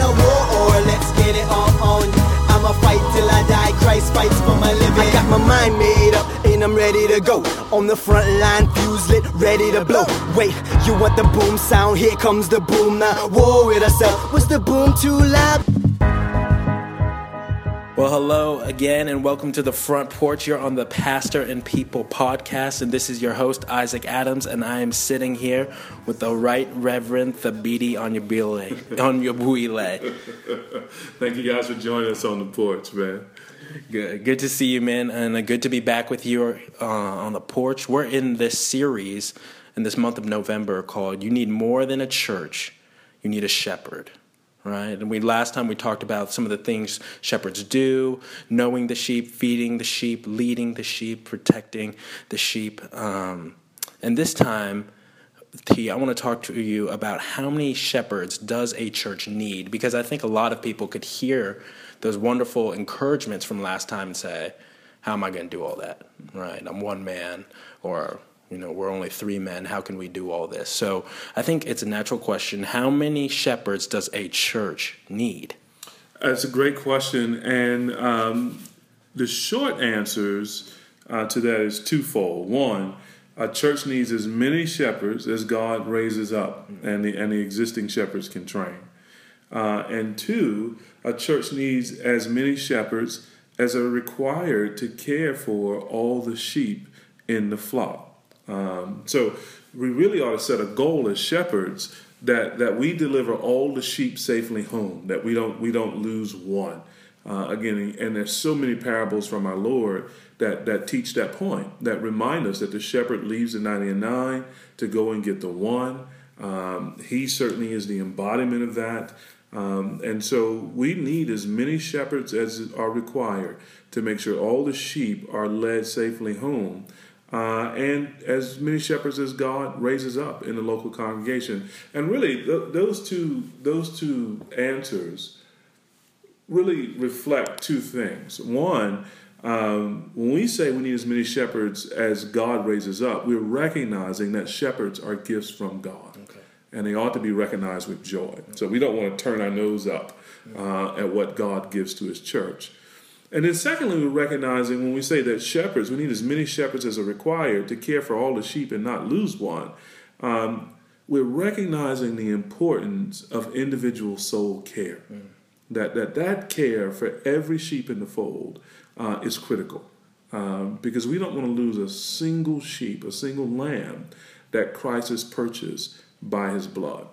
in a war or let's get it all on. I'ma fight till I die. Christ fights for my living. I got my mind made up and I'm ready to go. On the front line, fuse lit, ready to blow. Wait, you want the boom sound? Here comes the boom now. Whoa, with up. Was the boom too loud? Well, hello again, and welcome to the front porch. You're on the Pastor and People podcast, and this is your host Isaac Adams, and I am sitting here with the Right Reverend Thabiti Anyabwile. Anyabwile. Thank you guys for joining us on the porch, man. Good, good to see you, man, and uh, good to be back with you uh, on the porch. We're in this series in this month of November called "You Need More Than a Church; You Need a Shepherd." Right? And we last time we talked about some of the things shepherds do, knowing the sheep, feeding the sheep, leading the sheep, protecting the sheep. Um, and this time, T, I want to talk to you about how many shepherds does a church need? Because I think a lot of people could hear those wonderful encouragements from last time and say, "How am I going to do all that?" Right? I'm one man, or you know, we're only three men. How can we do all this? So I think it's a natural question. How many shepherds does a church need? That's a great question. And um, the short answers uh, to that is twofold. One, a church needs as many shepherds as God raises up and the, and the existing shepherds can train. Uh, and two, a church needs as many shepherds as are required to care for all the sheep in the flock. Um, so we really ought to set a goal as shepherds that that we deliver all the sheep safely home, that we don't we don't lose one. Uh, again, and there's so many parables from our Lord that that teach that point, that remind us that the shepherd leaves the 99 to go and get the one. Um, he certainly is the embodiment of that. Um, and so we need as many shepherds as are required to make sure all the sheep are led safely home uh, and as many shepherds as God raises up in the local congregation. And really, th- those two those two answers really reflect two things. One, um, when we say we need as many shepherds as God raises up, we're recognizing that shepherds are gifts from God. Okay. And they ought to be recognized with joy. So we don't want to turn our nose up uh, at what God gives to His church. And then, secondly, we're recognizing when we say that shepherds, we need as many shepherds as are required to care for all the sheep and not lose one. Um, we're recognizing the importance of individual soul care. Mm. That, that that care for every sheep in the fold uh, is critical. Um, because we don't want to lose a single sheep, a single lamb that Christ has purchased by his blood.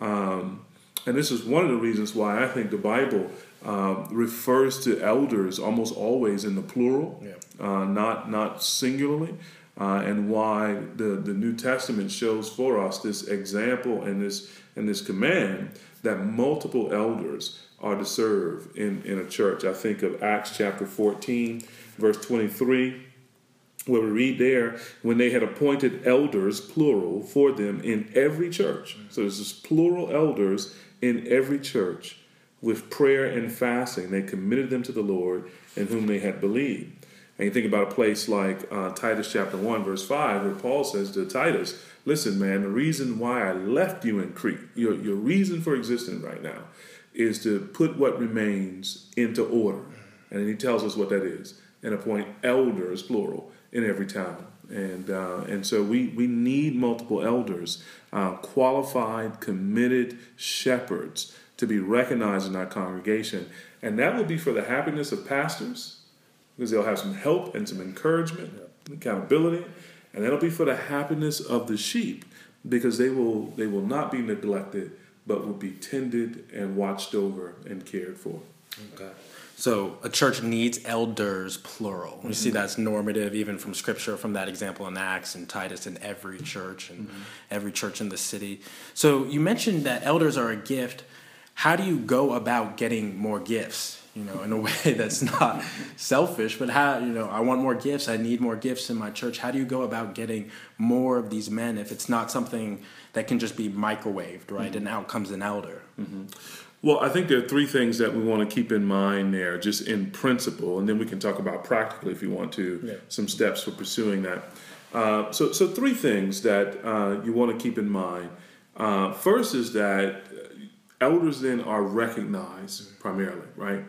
Um, and this is one of the reasons why I think the Bible um, refers to elders almost always in the plural, yeah. uh, not not singularly, uh, and why the, the New Testament shows for us this example and this and this command that multiple elders are to serve in, in a church. I think of Acts chapter 14, verse 23, where we read there, when they had appointed elders, plural, for them in every church. So there's this plural elders in every church with prayer and fasting, they committed them to the Lord in whom they had believed. And you think about a place like uh, Titus chapter 1, verse 5, where Paul says to Titus, Listen, man, the reason why I left you in Crete, your, your reason for existing right now, is to put what remains into order. And he tells us what that is and appoint elders, plural, in every town. And, uh, and so we, we need multiple elders, uh, qualified, committed shepherds to be recognized in our congregation. And that will be for the happiness of pastors, because they'll have some help and some encouragement, and accountability, and that'll be for the happiness of the sheep, because they will they will not be neglected, but will be tended and watched over and cared for. Okay. So a church needs elders, plural. You see that's normative even from scripture, from that example in Acts and Titus in every church and mm-hmm. every church in the city. So you mentioned that elders are a gift how do you go about getting more gifts? You know, in a way that's not selfish, but how, you know, I want more gifts, I need more gifts in my church. How do you go about getting more of these men if it's not something that can just be microwaved, right? Mm-hmm. And out comes an elder. Mm-hmm. Well, I think there are three things that we want to keep in mind there, just in principle, and then we can talk about practically, if you want to, yeah. some steps for pursuing that. Uh, so, so three things that uh, you want to keep in mind. Uh, first is that elders then are recognized primarily, right?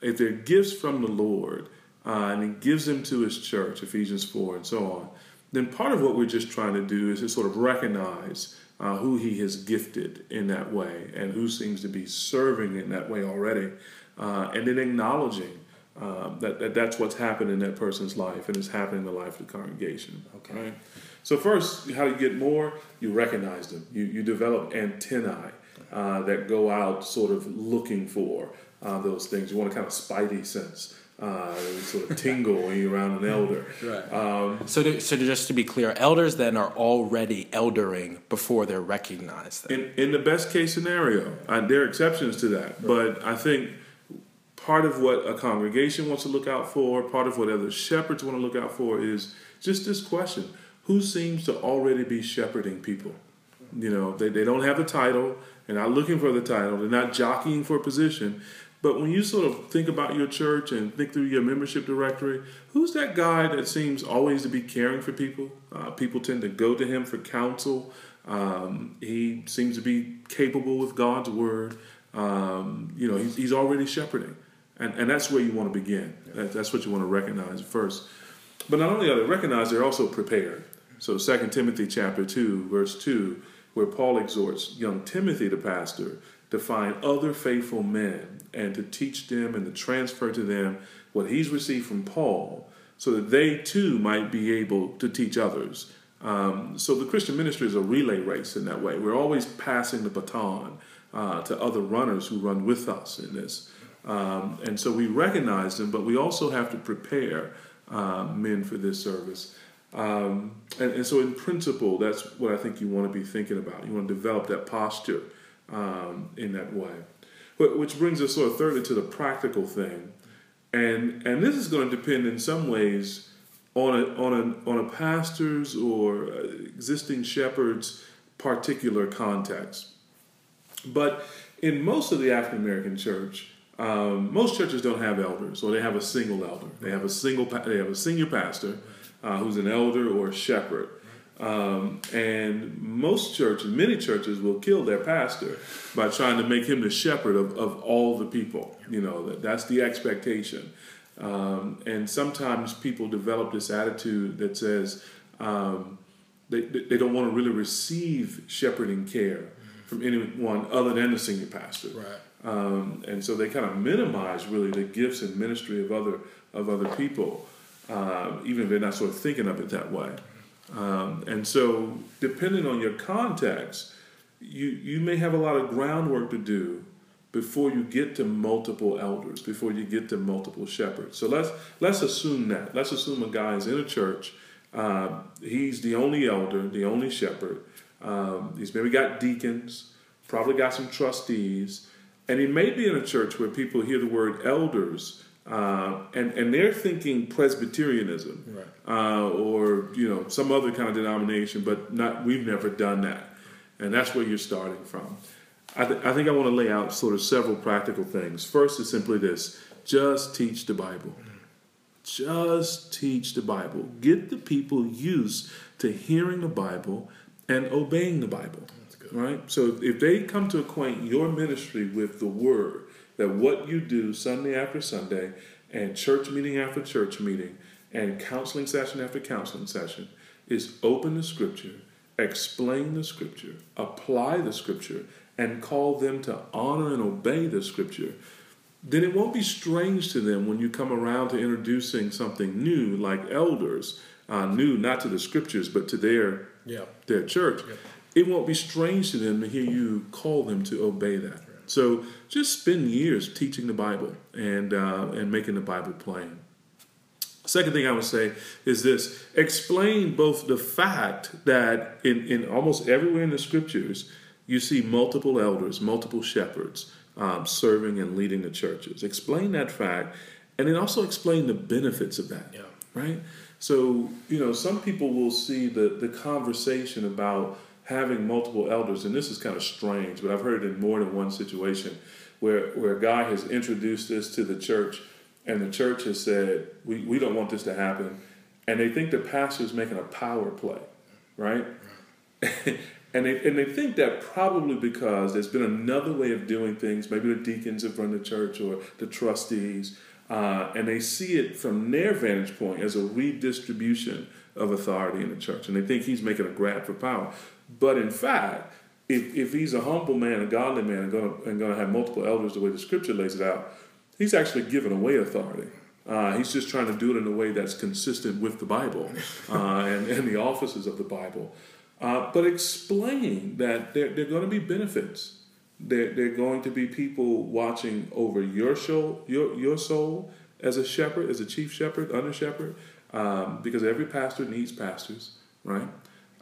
If they're gifts from the Lord, uh, and He gives them to His church, Ephesians 4 and so on, then part of what we're just trying to do is to sort of recognize uh, who He has gifted in that way and who seems to be serving in that way already, uh, and then acknowledging um, that, that that's what's happened in that person's life and is happening in the life of the congregation. Okay. Right? So first, how do you get more? You recognize them. You, you develop antennae uh, that go out sort of looking for uh, those things. You want a kind of spidey sense. Uh, sort of tingle when you're around an elder. Right. Um, So, to, so to just to be clear, elders then are already eldering before they're recognized. In, in the best case scenario, uh, there are exceptions to that, but I think part of what a congregation wants to look out for, part of what other shepherds want to look out for, is just this question: Who seems to already be shepherding people? You know, they, they don't have the title, they're not looking for the title, they're not jockeying for a position. But when you sort of think about your church and think through your membership directory, who's that guy that seems always to be caring for people? Uh, people tend to go to him for counsel. Um, he seems to be capable with God's word. Um, you know, he's, he's already shepherding. And, and that's where you want to begin. That, that's what you want to recognize first. But not only are they recognized, they're also prepared. So 2 Timothy chapter 2, verse 2, where Paul exhorts young Timothy, the pastor, to find other faithful men and to teach them and to transfer to them what he's received from Paul so that they too might be able to teach others. Um, so the Christian ministry is a relay race in that way. We're always passing the baton uh, to other runners who run with us in this. Um, and so we recognize them, but we also have to prepare uh, men for this service. Um, and, and, so, in principle, that's what I think you want to be thinking about. You want to develop that posture um, in that way. Which brings us sort of thirdly to the practical thing, and and this is going to depend in some ways on a on a on a pastor's or existing shepherd's particular context. But in most of the African American church, um, most churches don't have elders, or they have a single elder. They have a single they have a senior pastor uh, who's an elder or a shepherd. Um, and most churches, many churches, will kill their pastor by trying to make him the shepherd of, of all the people. You know, that, that's the expectation. Um, and sometimes people develop this attitude that says um, they, they don't want to really receive shepherding care from anyone other than the senior pastor. Right. Um, and so they kind of minimize really the gifts and ministry of other of other people, uh, even if they're not sort of thinking of it that way. Um, and so, depending on your context, you you may have a lot of groundwork to do before you get to multiple elders, before you get to multiple shepherds. So let's let's assume that. Let's assume a guy is in a church. Uh, he's the only elder, the only shepherd. Um, he's maybe got deacons, probably got some trustees, and he may be in a church where people hear the word elders uh, and and they're thinking Presbyterianism, right. uh, or you know some other kind of denomination, but not we've never done that, and that's where you're starting from. I, th- I think I want to lay out sort of several practical things. First is simply this: just teach the Bible. Just teach the Bible. Get the people used to hearing the Bible and obeying the Bible. Right. So if they come to acquaint your ministry with the Word that what you do Sunday after Sunday and church meeting after church meeting and counseling session after counseling session is open the scripture, explain the scripture, apply the scripture, and call them to honor and obey the scripture, then it won't be strange to them when you come around to introducing something new like elders, uh, new not to the scriptures but to their yeah. their church. Yeah. It won't be strange to them to hear you call them to obey that. So just spend years teaching the Bible and uh, and making the Bible plain. Second thing I would say is this: explain both the fact that in, in almost everywhere in the scriptures you see multiple elders, multiple shepherds um, serving and leading the churches. Explain that fact, and then also explain the benefits of that. Yeah. Right. So you know, some people will see the the conversation about having multiple elders, and this is kind of strange, but I've heard it in more than one situation where, where a guy has introduced this to the church, and the church has said, we, we don't want this to happen. And they think the pastor is making a power play, right? And they, and they think that probably because there's been another way of doing things. Maybe the deacons have run the church or the trustees, uh, and they see it from their vantage point as a redistribution of authority in the church. And they think he's making a grab for power. But in fact, if, if he's a humble man, a godly man, and going and to have multiple elders the way the scripture lays it out, he's actually giving away authority. Uh, he's just trying to do it in a way that's consistent with the Bible uh, and, and the offices of the Bible. Uh, but explain that there, there are going to be benefits. There, there are going to be people watching over your soul, your, your soul as a shepherd, as a chief shepherd, under shepherd, um, because every pastor needs pastors, right?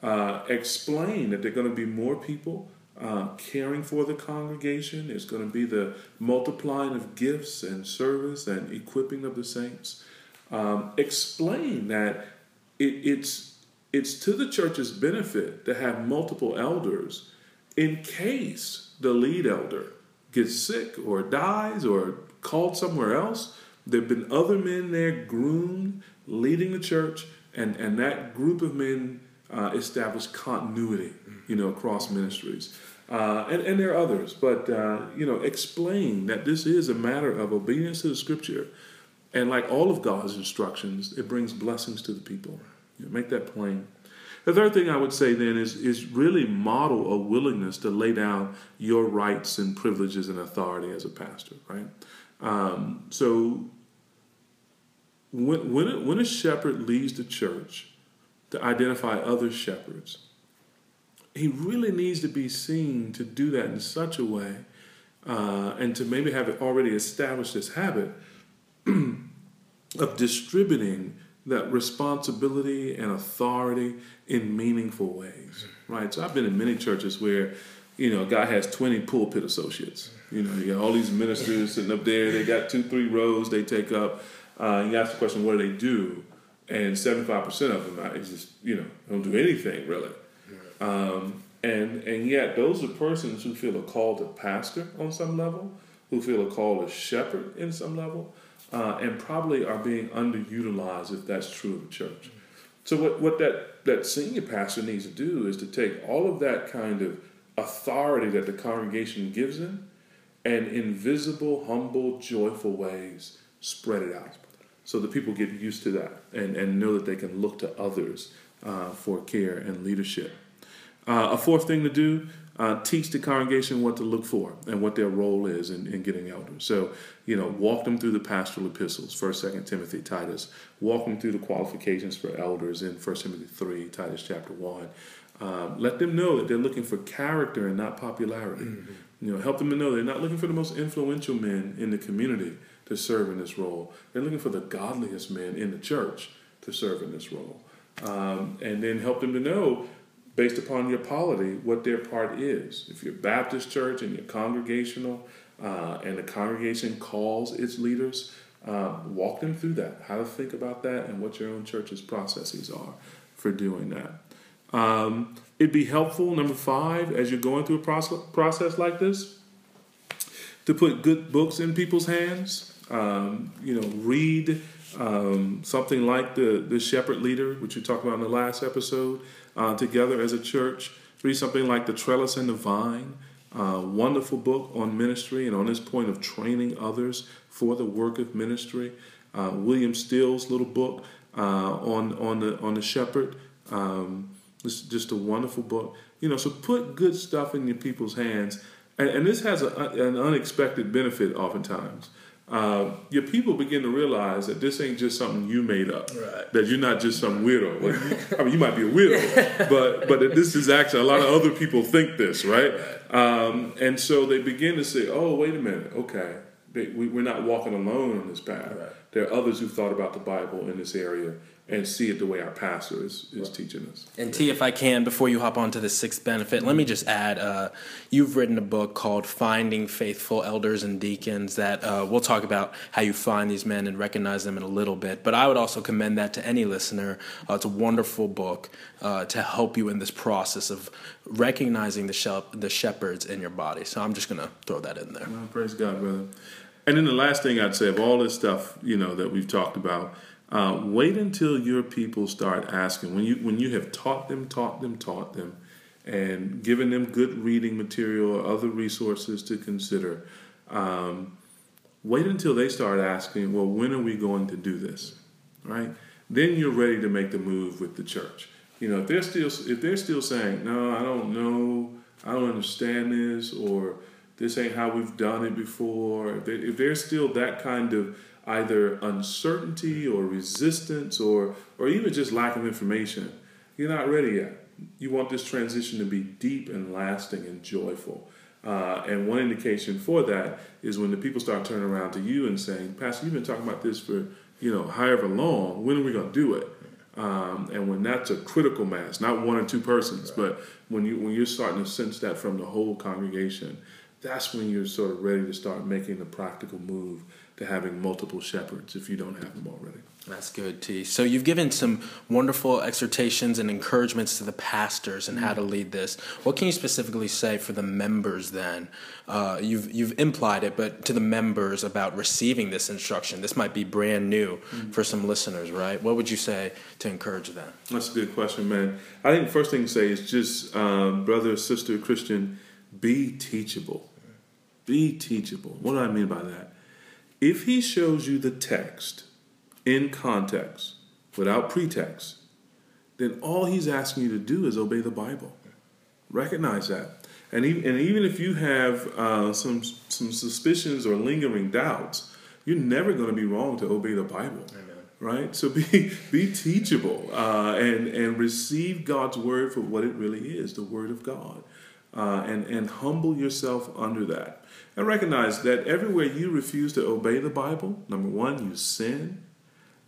Uh, explain that there are going to be more people uh, caring for the congregation. There's going to be the multiplying of gifts and service and equipping of the saints. Um, explain that it, it's it's to the church's benefit to have multiple elders in case the lead elder gets sick or dies or called somewhere else. There have been other men there groomed, leading the church, and, and that group of men uh, established continuity, you know, across ministries. Uh, and, and there are others, but, uh, you know, explain that this is a matter of obedience to the scripture. And like all of God's instructions, it brings blessings to the people. You know, make that plain. The third thing I would say then is, is really model a willingness to lay down your rights and privileges and authority as a pastor, right? Um, so when, when, a, when a shepherd leaves the church to identify other shepherds, he really needs to be seen to do that in such a way uh, and to maybe have already established this habit of distributing that responsibility and authority in meaningful ways, right? So I've been in many churches where, you know, a guy has 20 pulpit associates. You know, you got all these ministers sitting up there, they got two, three rows they take up. Uh, you ask the question, what do they do? And 75% of them, is just, you know, don't do anything really. Um, and and yet those are persons who feel a call to pastor on some level, who feel a call to shepherd in some level, uh, and probably are being underutilized if that's true of the church. So what, what that, that senior pastor needs to do is to take all of that kind of authority that the congregation gives him and in visible, humble, joyful ways spread it out. So the people get used to that and, and know that they can look to others uh, for care and leadership. Uh, a fourth thing to do, uh, teach the congregation what to look for and what their role is in, in, getting elders. So, you know, walk them through the pastoral epistles, 1st, 2nd Timothy, Titus. Walk them through the qualifications for elders in 1st Timothy 3, Titus chapter 1. Um, let them know that they're looking for character and not popularity. Mm-hmm. You know, help them to know they're not looking for the most influential men in the community to serve in this role. They're looking for the godliest men in the church to serve in this role. Um, and then help them to know based upon your polity what their part is. If you're Baptist church and you're congregational, uh, and the congregation calls its leaders, uh, walk them through that, how to think about that, and what your own church's processes are for doing that. Um, it'd be helpful, number five, as you're going through a process, process like this, to put good books in people's hands. Um, you know, read um, something like the the Shepherd Leader, which we talked about in the last episode uh, together as a church. Read something like The Trellis and the Vine, wonderful book on ministry and on this point of training others for the work of ministry. Uh, William Steele's little book uh, on on the on the shepherd. Um, it's just a wonderful book. You know, so put good stuff in your people's hands, and, and this has a, an unexpected benefit oftentimes uh, your people begin to realize that this ain't just something you made up. Right. That you're not just some weirdo. I mean, you might be a weirdo, but but this is actually a lot of other people think this, right? Um, and so they begin to say, "Oh, wait a minute, okay, we, we're not walking alone on this path. Right. There are others who thought about the Bible in this area, and see it the way our pastor is, is right. teaching us. And T, if I can, before you hop on to the sixth benefit, let me just add uh, you've written a book called Finding Faithful Elders and Deacons that uh, we'll talk about how you find these men and recognize them in a little bit. But I would also commend that to any listener. Uh, it's a wonderful book uh, to help you in this process of recognizing the, shep- the shepherds in your body. So I'm just going to throw that in there. Well, praise God, brother. And then the last thing I'd say of all this stuff, you know, that we've talked about, uh, wait until your people start asking. When you when you have taught them, taught them, taught them, and given them good reading material or other resources to consider. Um, wait until they start asking, well, when are we going to do this? Right? Then you're ready to make the move with the church. You know, if they're still if they're still saying, no, I don't know, I don't understand this, or this ain't how we've done it before, if, they, if still that kind of either uncertainty or resistance or or even just lack of information, you're not ready yet. You want this transition to be deep and lasting and joyful. Uh, and one indication for that is when the people start turning around to you and saying, Pastor, you've been talking about this for you know however long. When are we going to do it? Um, and when that's a critical mass, not one or two persons, but when you when you're starting to sense that from the whole congregation, that's when you're sort of ready to start making the practical move to having multiple shepherds if you don't have them already. That's good, T. So you've given some wonderful exhortations and encouragements to the pastors and how to lead this. What can you specifically say for the members then? Uh, you've you've implied it, but to the members about receiving this instruction. This might be brand new mm-hmm. for some listeners, right? What would you say to encourage them? That's a good question, man. I think the first thing to say is just, um, brother, sister, Christian, be teachable. Be teachable. What do I mean by that? If he shows you the text in context, without pretext, then all he's asking you to do is obey the Bible. Recognize that. And even, and even if you have uh, some, some suspicions or lingering doubts, you're never going to be wrong to obey the Bible. Amen. Right? So be, be teachable uh, and, and receive God's word for what it really is the word of God. Uh, and, and humble yourself under that. And recognize that everywhere you refuse to obey the Bible, number one, you sin.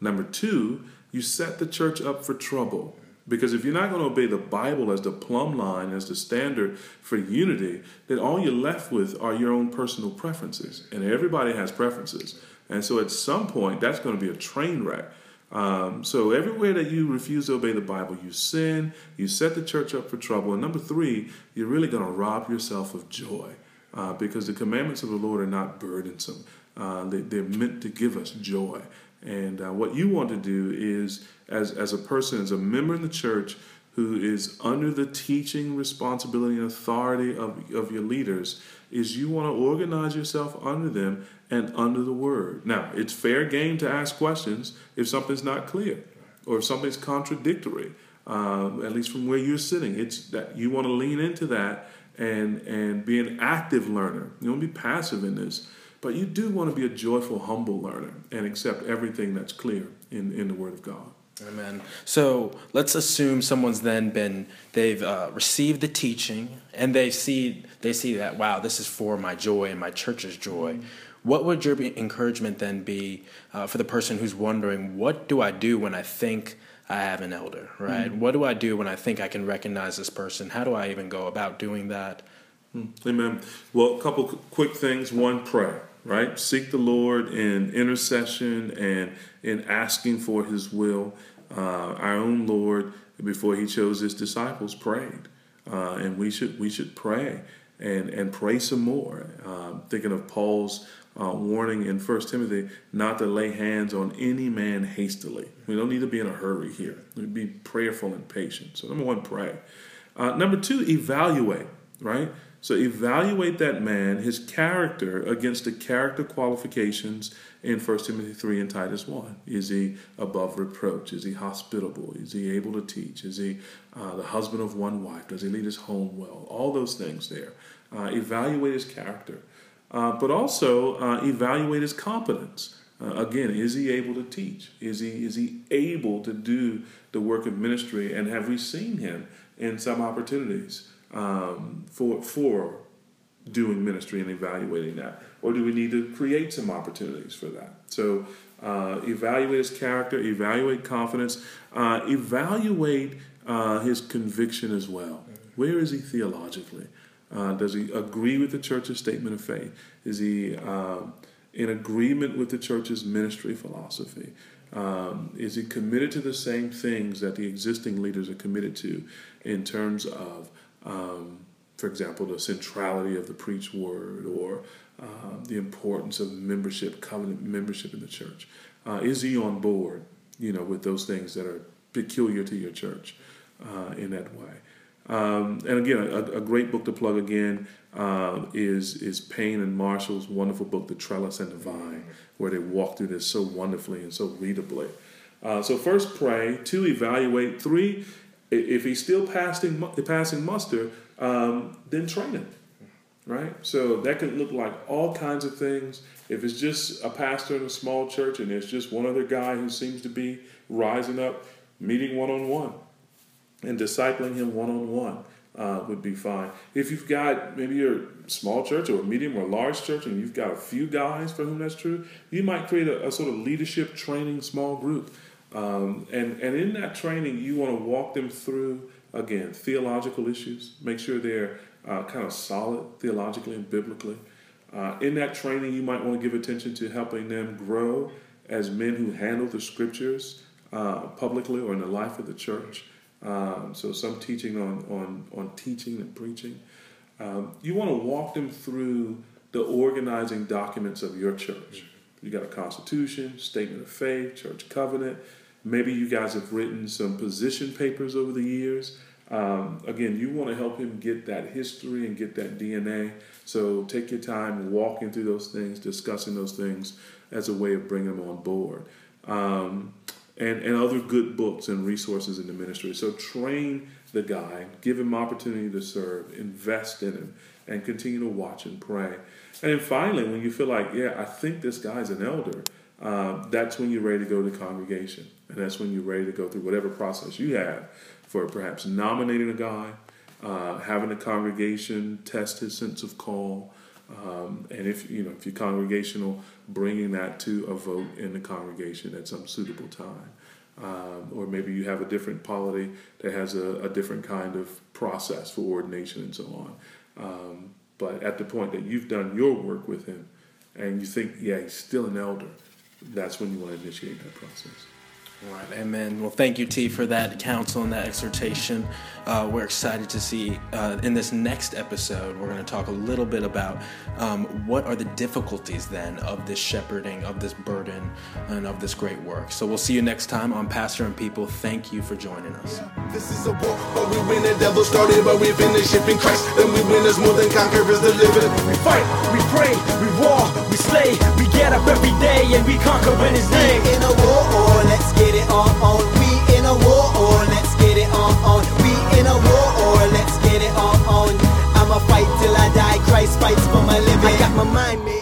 Number two, you set the church up for trouble. Because if you're not going to obey the Bible as the plumb line, as the standard for unity, then all you're left with are your own personal preferences. And everybody has preferences. And so at some point, that's going to be a train wreck. Um, so everywhere that you refuse to obey the Bible, you sin, you set the church up for trouble. And number three, you're really going to rob yourself of joy uh, because the commandments of the Lord are not burdensome. Uh, they, they're meant to give us joy. And uh, what you want to do is, as, as a person, as a member in the church who is under the teaching responsibility and authority of, of your leaders, is you want to organize yourself under them and under the word. Now, it's fair game to ask questions if something's not clear or if something's contradictory, um, at least from where you're sitting. It's that you want to lean into that and and be an active learner. You don't be passive in this. But you do want to be a joyful, humble learner and accept everything that's clear in, in the Word of God. Amen. So let's assume someone's then been they've uh, received the teaching and they see they see that wow this is for my joy and my church's joy. Mm-hmm. What would your encouragement then be uh, for the person who's wondering what do I do when I think I have an elder, right? Mm-hmm. What do I do when I think I can recognize this person? How do I even go about doing that? Mm-hmm. Amen. Well, a couple quick things. One, pray right? Seek the Lord in intercession and in asking for His will. Uh, our own Lord, before He chose His disciples, prayed, uh, and we should we should pray and and pray some more. Um, thinking of Paul's uh, warning in First Timothy, not to lay hands on any man hastily. We don't need to be in a hurry here. We be prayerful and patient. So number one, pray. Uh, number two, evaluate. Right so evaluate that man, his character, against the character qualifications in 1 Timothy 3 and Titus 1. Is he above reproach? Is he hospitable? Is he able to teach? Is he uh, the husband of one wife? Does he lead his home well? All those things there. Uh, evaluate his character. Uh, but also uh, evaluate his competence. Uh, again, is he able to teach? Is he, is he able to do the work of ministry? And have we seen him in some opportunities? Um, for for doing ministry and evaluating that, or do we need to create some opportunities for that? So uh, evaluate his character, evaluate confidence, uh, evaluate uh, his conviction as well. Where is he theologically? Uh, does he agree with the church's statement of faith? Is he um, in agreement with the church's ministry philosophy? Um, is he committed to the same things that the existing leaders are committed to in terms of um, for example, the centrality of the preached word or uh, the importance of membership, covenant membership in the church. Uh, is he on board, you know, with those things that are peculiar to your church uh, in that way? Um, and again, a, a, great book to plug again uh, is is Payne and Marshall's wonderful book, The Trellis and the Vine, where they walk through this so wonderfully and so readably. Uh, so first pray, two evaluate, three if he's still passing passing muster, um, then train him. Right? So that could look like all kinds of things. If it's just a pastor in a small church and there's just one other guy who seems to be rising up, meeting one on one and discipling him one on one would be fine. If you've got maybe your small church or a medium or large church and you've got a few guys for whom that's true, you might create a, a sort of leadership training small group. Um, and, and in that training, you want to walk them through, again, theological issues, make sure they're uh, kind of solid theologically and biblically. Uh, in that training, you might want to give attention to helping them grow as men who handle the scriptures uh, publicly or in the life of the church. Um, so, some teaching on, on, on teaching and preaching. Um, you want to walk them through the organizing documents of your church. You got a constitution, statement of faith, church covenant. Maybe you guys have written some position papers over the years. Um, again, you want to help him get that history and get that DNA. So take your time walking through those things, discussing those things as a way of bringing them on board. Um, and, and other good books and resources in the ministry. So train the guy, give him opportunity to serve, invest in him, and continue to watch and pray. And then finally, when you feel like, yeah, I think this guy's an elder, uh, that's when you're ready to go to congregation. And that's when you're ready to go through whatever process you have for perhaps nominating a guy, uh, having a congregation test his sense of call, um, and if you know if you're congregational, bringing that to a vote in the congregation at some suitable time. Um, or maybe you have a different polity that has a, a, different kind of process for ordination and so on. Um, but at the point that you've done your work with him and you think, yeah, he's still an elder, that's when you want to initiate that process. All right, amen. Well, thank you, T, for that counsel and that exhortation. Uh, we're excited to see uh, in this next episode, we're going to talk a little bit about um, what are the difficulties then of this shepherding, of this burden, and of this great work. So we'll see you next time on Pastor and People. Thank you for joining us. This is a war, but we win. The devil started, but we finish it in Christ. And we win as more than conquerors. Delivered. We fight, we pray, we war, we slay. We get up every day and we conquer in His name. In a war, let's get get it on, on. We in a war, or let's get it on, on. We in a war, or let's get it on, on. I'ma fight till I die. Christ fights for my living. I got my mind made.